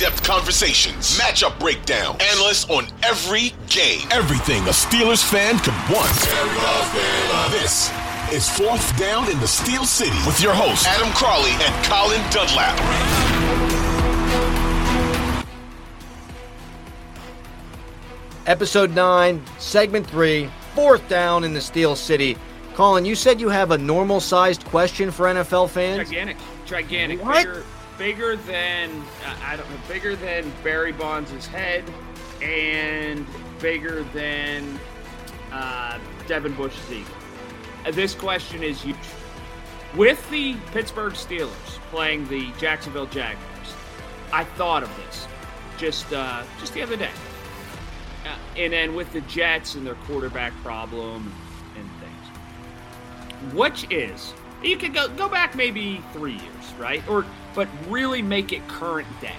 in-depth conversations, matchup breakdown, analysts on every game. Everything a Steelers fan could want. This is Fourth Down in the Steel City with your hosts, Adam Crowley and Colin Dunlap. Episode 9, Segment 3, Fourth Down in the Steel City. Colin, you said you have a normal sized question for NFL fans? Gigantic. Gigantic. What? Bigger, bigger than, I don't know, bigger than Barry Bonds' head and bigger than uh, Devin Bush's ego. Uh, This question is huge. With the Pittsburgh Steelers playing the Jacksonville Jaguars, I thought of this just uh, just the other day. Uh, and then with the Jets and their quarterback problem and things which is you could go go back maybe three years, right? Or but really make it current day.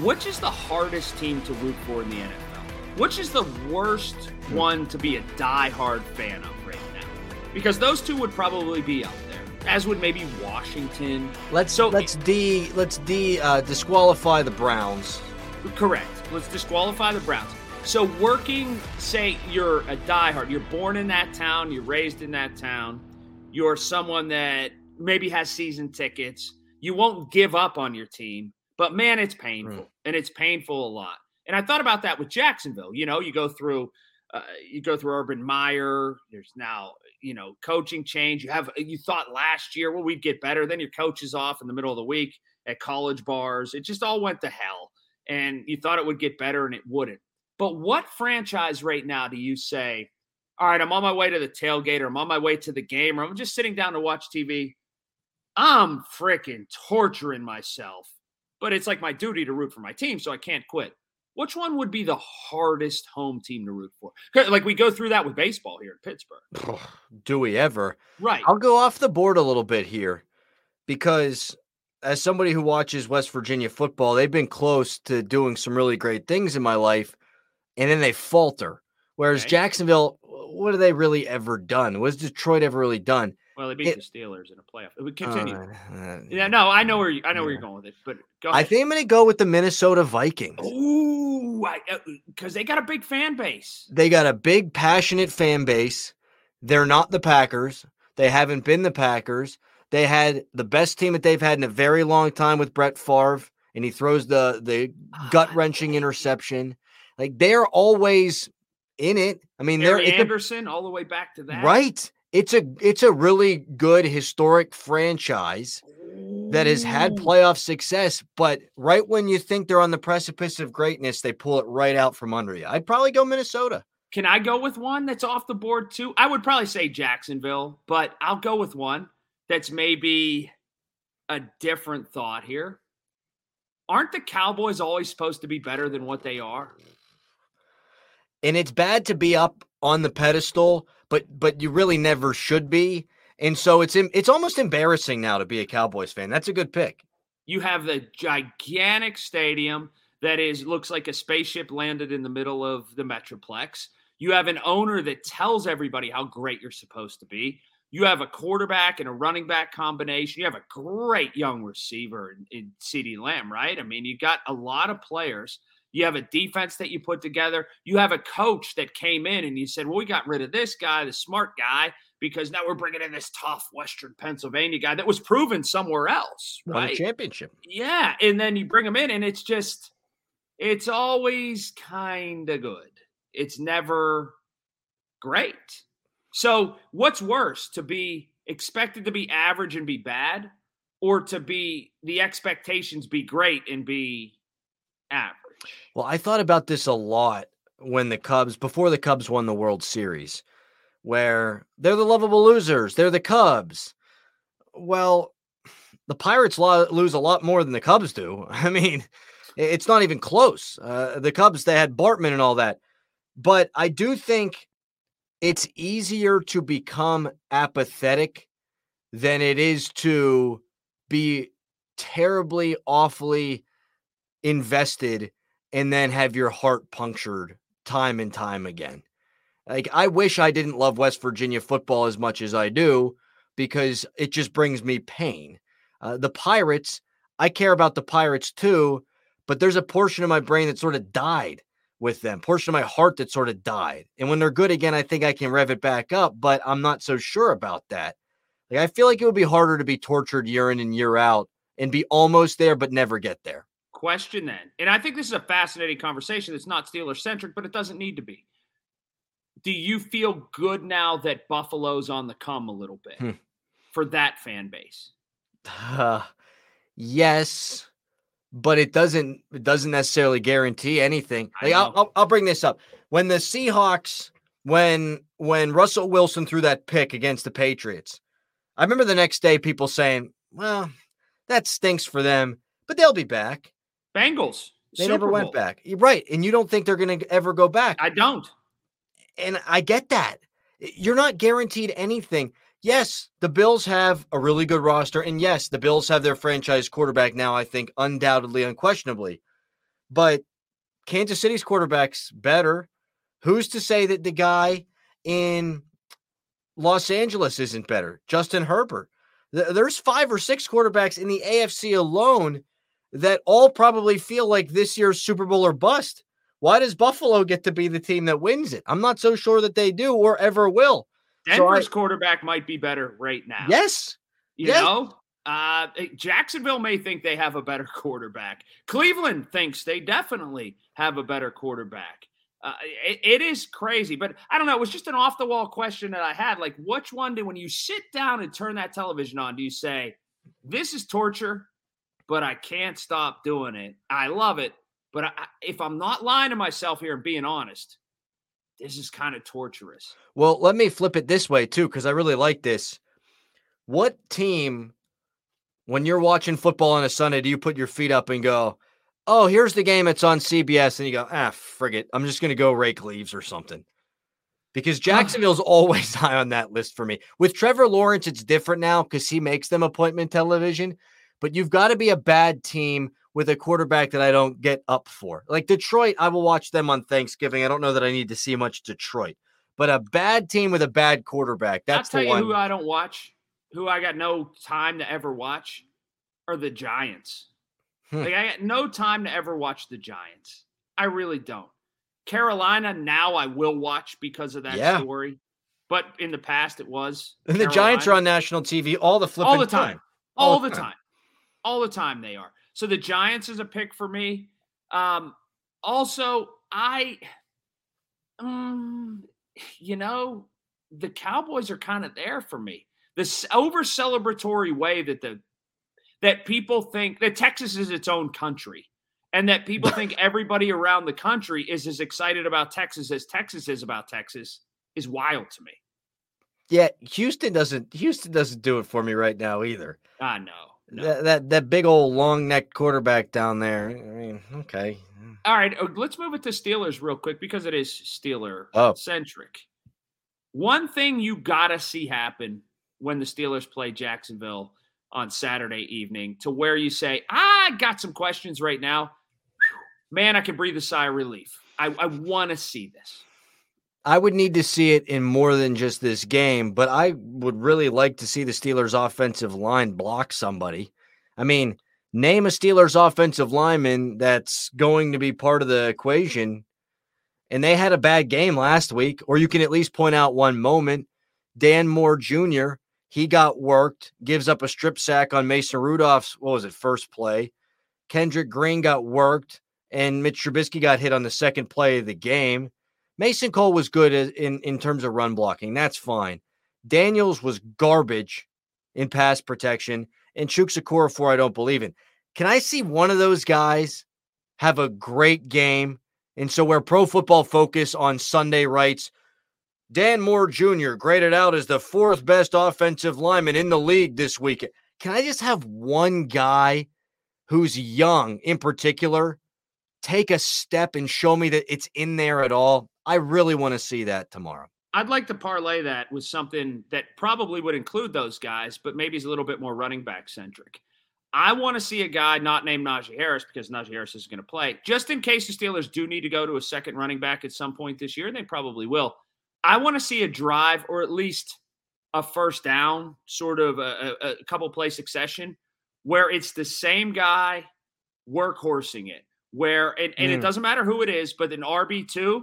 Which is the hardest team to root for in the NFL? Which is the worst one to be a die-hard fan of right now? Because those two would probably be up there, as would maybe Washington. Let's So- let's de let's de uh, disqualify the Browns. Correct. Let's disqualify the Browns. So working, say you're a diehard, you're born in that town, you're raised in that town, you're someone that maybe has season tickets. You won't give up on your team, but man, it's painful, and it's painful a lot. And I thought about that with Jacksonville. You know, you go through, uh, you go through Urban Meyer. There's now, you know, coaching change. You have, you thought last year, well, we'd get better. Then your coach is off in the middle of the week at college bars. It just all went to hell and you thought it would get better and it wouldn't. But what franchise right now do you say, all right, I'm on my way to the tailgate or I'm on my way to the game or I'm just sitting down to watch TV? I'm freaking torturing myself, but it's like my duty to root for my team, so I can't quit. Which one would be the hardest home team to root for? Like we go through that with baseball here in Pittsburgh. Do we ever? Right. I'll go off the board a little bit here because as somebody who watches West Virginia football, they've been close to doing some really great things in my life and then they falter. Whereas Okay. Jacksonville, what have they really ever done? What has Detroit ever really done? Well, they beat it- the Steelers in a playoff. We continue. Uh, uh, yeah, no, I know where you. I know where you're going with it, but go I think I'm going to go with the Minnesota Vikings. Ooh, because they got a big fan base. They got a big, passionate fan base. They're not the Packers. They haven't been the Packers. They had the best team that they've had in a very long time with Brett Favre, and he throws the the gut wrenching interception. Like they're always in it. I mean, they're Gary a- Anderson, all the way back to that. right. It's a it's a really good historic franchise that has had playoff success, but right when you think they're on the precipice of greatness, they pull it right out from under you. I'd probably go Minnesota. Can I go with one that's off the board too? I would probably say Jacksonville, but I'll go with one that's maybe a different thought here. Aren't the Cowboys always supposed to be better than what they are? And it's bad to be up on the pedestal, but but you really never should be. And so it's it's almost embarrassing now to be a Cowboys fan. That's a good pick. You have the gigantic stadium that is looks like a spaceship landed in the middle of the metroplex. You have an owner that tells everybody how great you're supposed to be. You have a quarterback and a running back combination. You have a great young receiver in, in CeeDee Lamb, right? I mean, you got a lot of players. You have a defense that you put together. You have a coach that came in and you said, "Well, we got rid of this guy, the smart guy, because now we're bringing in this tough Western Pennsylvania guy that was proven somewhere else, Won a right?" championship. Yeah, and then you bring them in, and it's just, it's always kind of good. It's never great. So, what's worse, to be expected to be average and be bad, or to be the expectations be great and be average? Well, I thought about this a lot when the Cubs before the Cubs won the World Series, where they're the lovable losers. They're the Cubs. Well, the Pirates lo- lose a lot more than the Cubs do. I mean, it's not even close. Uh, the Cubs they had Bartman and all that, but I do think it's easier to become apathetic than it is to be terribly, awfully invested and then have your heart punctured time and time again. Like I wish I didn't love West Virginia football as much as I do because it just brings me pain. Uh, the Pirates, I care about the Pirates too, but there's a portion of my brain that sort of died with them, portion of my heart that sort of died. And when they're good again, I think I can rev it back up, but I'm not so sure about that. Like I feel like it would be harder to be tortured year in and year out and be almost there but never get there. Question then. And I think this is a fascinating conversation that's not Steelers centric, but it doesn't need to be. Do you feel good now that Buffalo's on the come a little bit hmm. for that fan base? Uh, yes but it doesn't it doesn't necessarily guarantee anything. Like I'll, I'll, I'll bring this up when the Seahawks when when Russell Wilson threw that pick against the Patriots. I remember the next day people saying, "Well, that stinks for them, but they'll be back." Bengals. They Super never Bowl. went back. You're right, and you don't think they're going to ever go back. I don't. And I get that. You're not guaranteed anything yes, the Bills have a really good roster. And yes, the Bills have their franchise quarterback now, I think, undoubtedly, unquestionably. But Kansas City's quarterback's better. Who's to say that the guy in Los Angeles isn't better? Justin Herbert. There's five or six quarterbacks in the AFC alone that all probably feel like this year's Super Bowl or bust. Why does Buffalo get to be the team that wins it? I'm not so sure that they do or ever will. Denver's so I, quarterback might be better right now. Yes. You yes. know, uh, eh, Jacksonville may think they have a better quarterback. Cleveland thinks they definitely have a better quarterback. Uh, it, it is crazy, but I don't know. It was just an off the wall question that I had. Like, which one do, when you sit down and turn that television on, do you say, this is torture, but I can't stop doing it? I love it. But I, if I'm not lying to myself here and being honest, this is kind of torturous. Well, let me flip it this way too, because I really like this. What team, when you're watching football on a Sunday, do you put your feet up and go, "Oh, here's the game. It's on CBS," and you go, "Ah, frig it. I'm just going to go rake leaves or something." Because Jacksonville's always high on that list for me. With Trevor Lawrence, it's different now because he makes them appointment television. But you've got to be a bad team with a quarterback that I don't get up for. Like Detroit, I will watch them on Thanksgiving. I don't know that I need to see much Detroit, but a bad team with a bad quarterback. That's I'll tell you who I don't watch, who I got no time to ever watch, are the Giants. Hmm. Like I got no time to ever watch the Giants. I really don't. Carolina now I will watch because of that yeah. story. But in the past it was. And the Giants are on national TV all the flipping all the time. time. All, all the time. time. All the time they are. So the Giants is a pick for me. Um, also, I, um, you know, the Cowboys are kind of there for me. This over celebratory way that the that people think that Texas is its own country, and that people think everybody around the country is as excited about Texas as Texas is about Texas is wild to me. Yeah, Houston doesn't Houston doesn't do it for me right now either. I know. No. That, that that big old long necked quarterback down there. I mean, okay. All right, let's move it to Steelers real quick because it is Steeler oh. centric. One thing you gotta see happen when the Steelers play Jacksonville on Saturday evening, to where you say, "I got some questions right now." Man, I can breathe a sigh of relief. I, I want to see this. I would need to see it in more than just this game, but I would really like to see the Steelers' offensive line block somebody. I mean, name a Steelers' offensive lineman that's going to be part of the equation. And they had a bad game last week, or you can at least point out one moment. Dan Moore Jr., he got worked, gives up a strip sack on Mason Rudolph's, what was it, first play. Kendrick Green got worked, and Mitch Trubisky got hit on the second play of the game. Mason Cole was good in, in terms of run blocking. That's fine. Daniels was garbage in pass protection. And Chuks Okorafor, I don't believe in. Can I see one of those guys have a great game? And so, where Pro Football Focus on Sunday writes, Dan Moore Jr. graded out as the fourth best offensive lineman in the league this week. Can I just have one guy who's young in particular take a step and show me that it's in there at all? I really want to see that tomorrow. I'd like to parlay that with something that probably would include those guys, but maybe is a little bit more running back centric. I want to see a guy not named Najee Harris because Najee Harris is going to play, just in case the Steelers do need to go to a second running back at some point this year, and they probably will. I want to see a drive or at least a first down, sort of a, a, a couple play succession where it's the same guy workhorsing it, where, and, and mm. it doesn't matter who it is, but an RB2,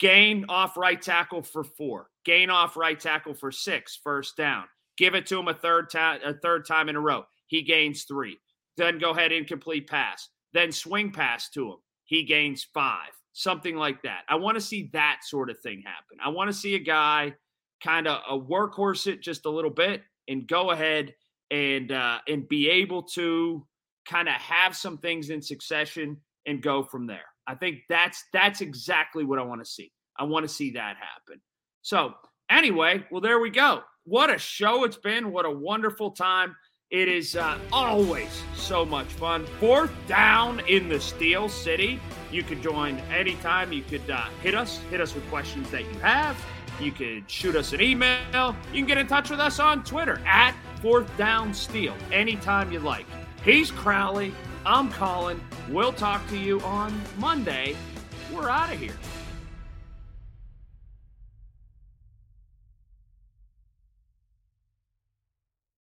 gain off right tackle for four, gain off right tackle for six, first down. Give it to him a third time, a third time in a row. He gains three. Then go ahead incomplete pass. Then swing pass to him. He gains five. Something like that. I want to see that sort of thing happen. I want to see a guy kind of a workhorse it just a little bit and go ahead and uh, and be able to kind of have some things in succession and go from there. I think that's that's exactly what I want to see. I want to see that happen. So anyway, well there we go. What a show it's been. What a wonderful time. It is uh, always so much fun. Fourth down in the Steel City. You could join anytime. You could uh, hit us, hit us with questions that you have. You could shoot us an email. You can get in touch with us on Twitter at Fourth Down Steel anytime you like. He's Crowley. I'm Colin. We'll talk to you on Monday. We're out of here.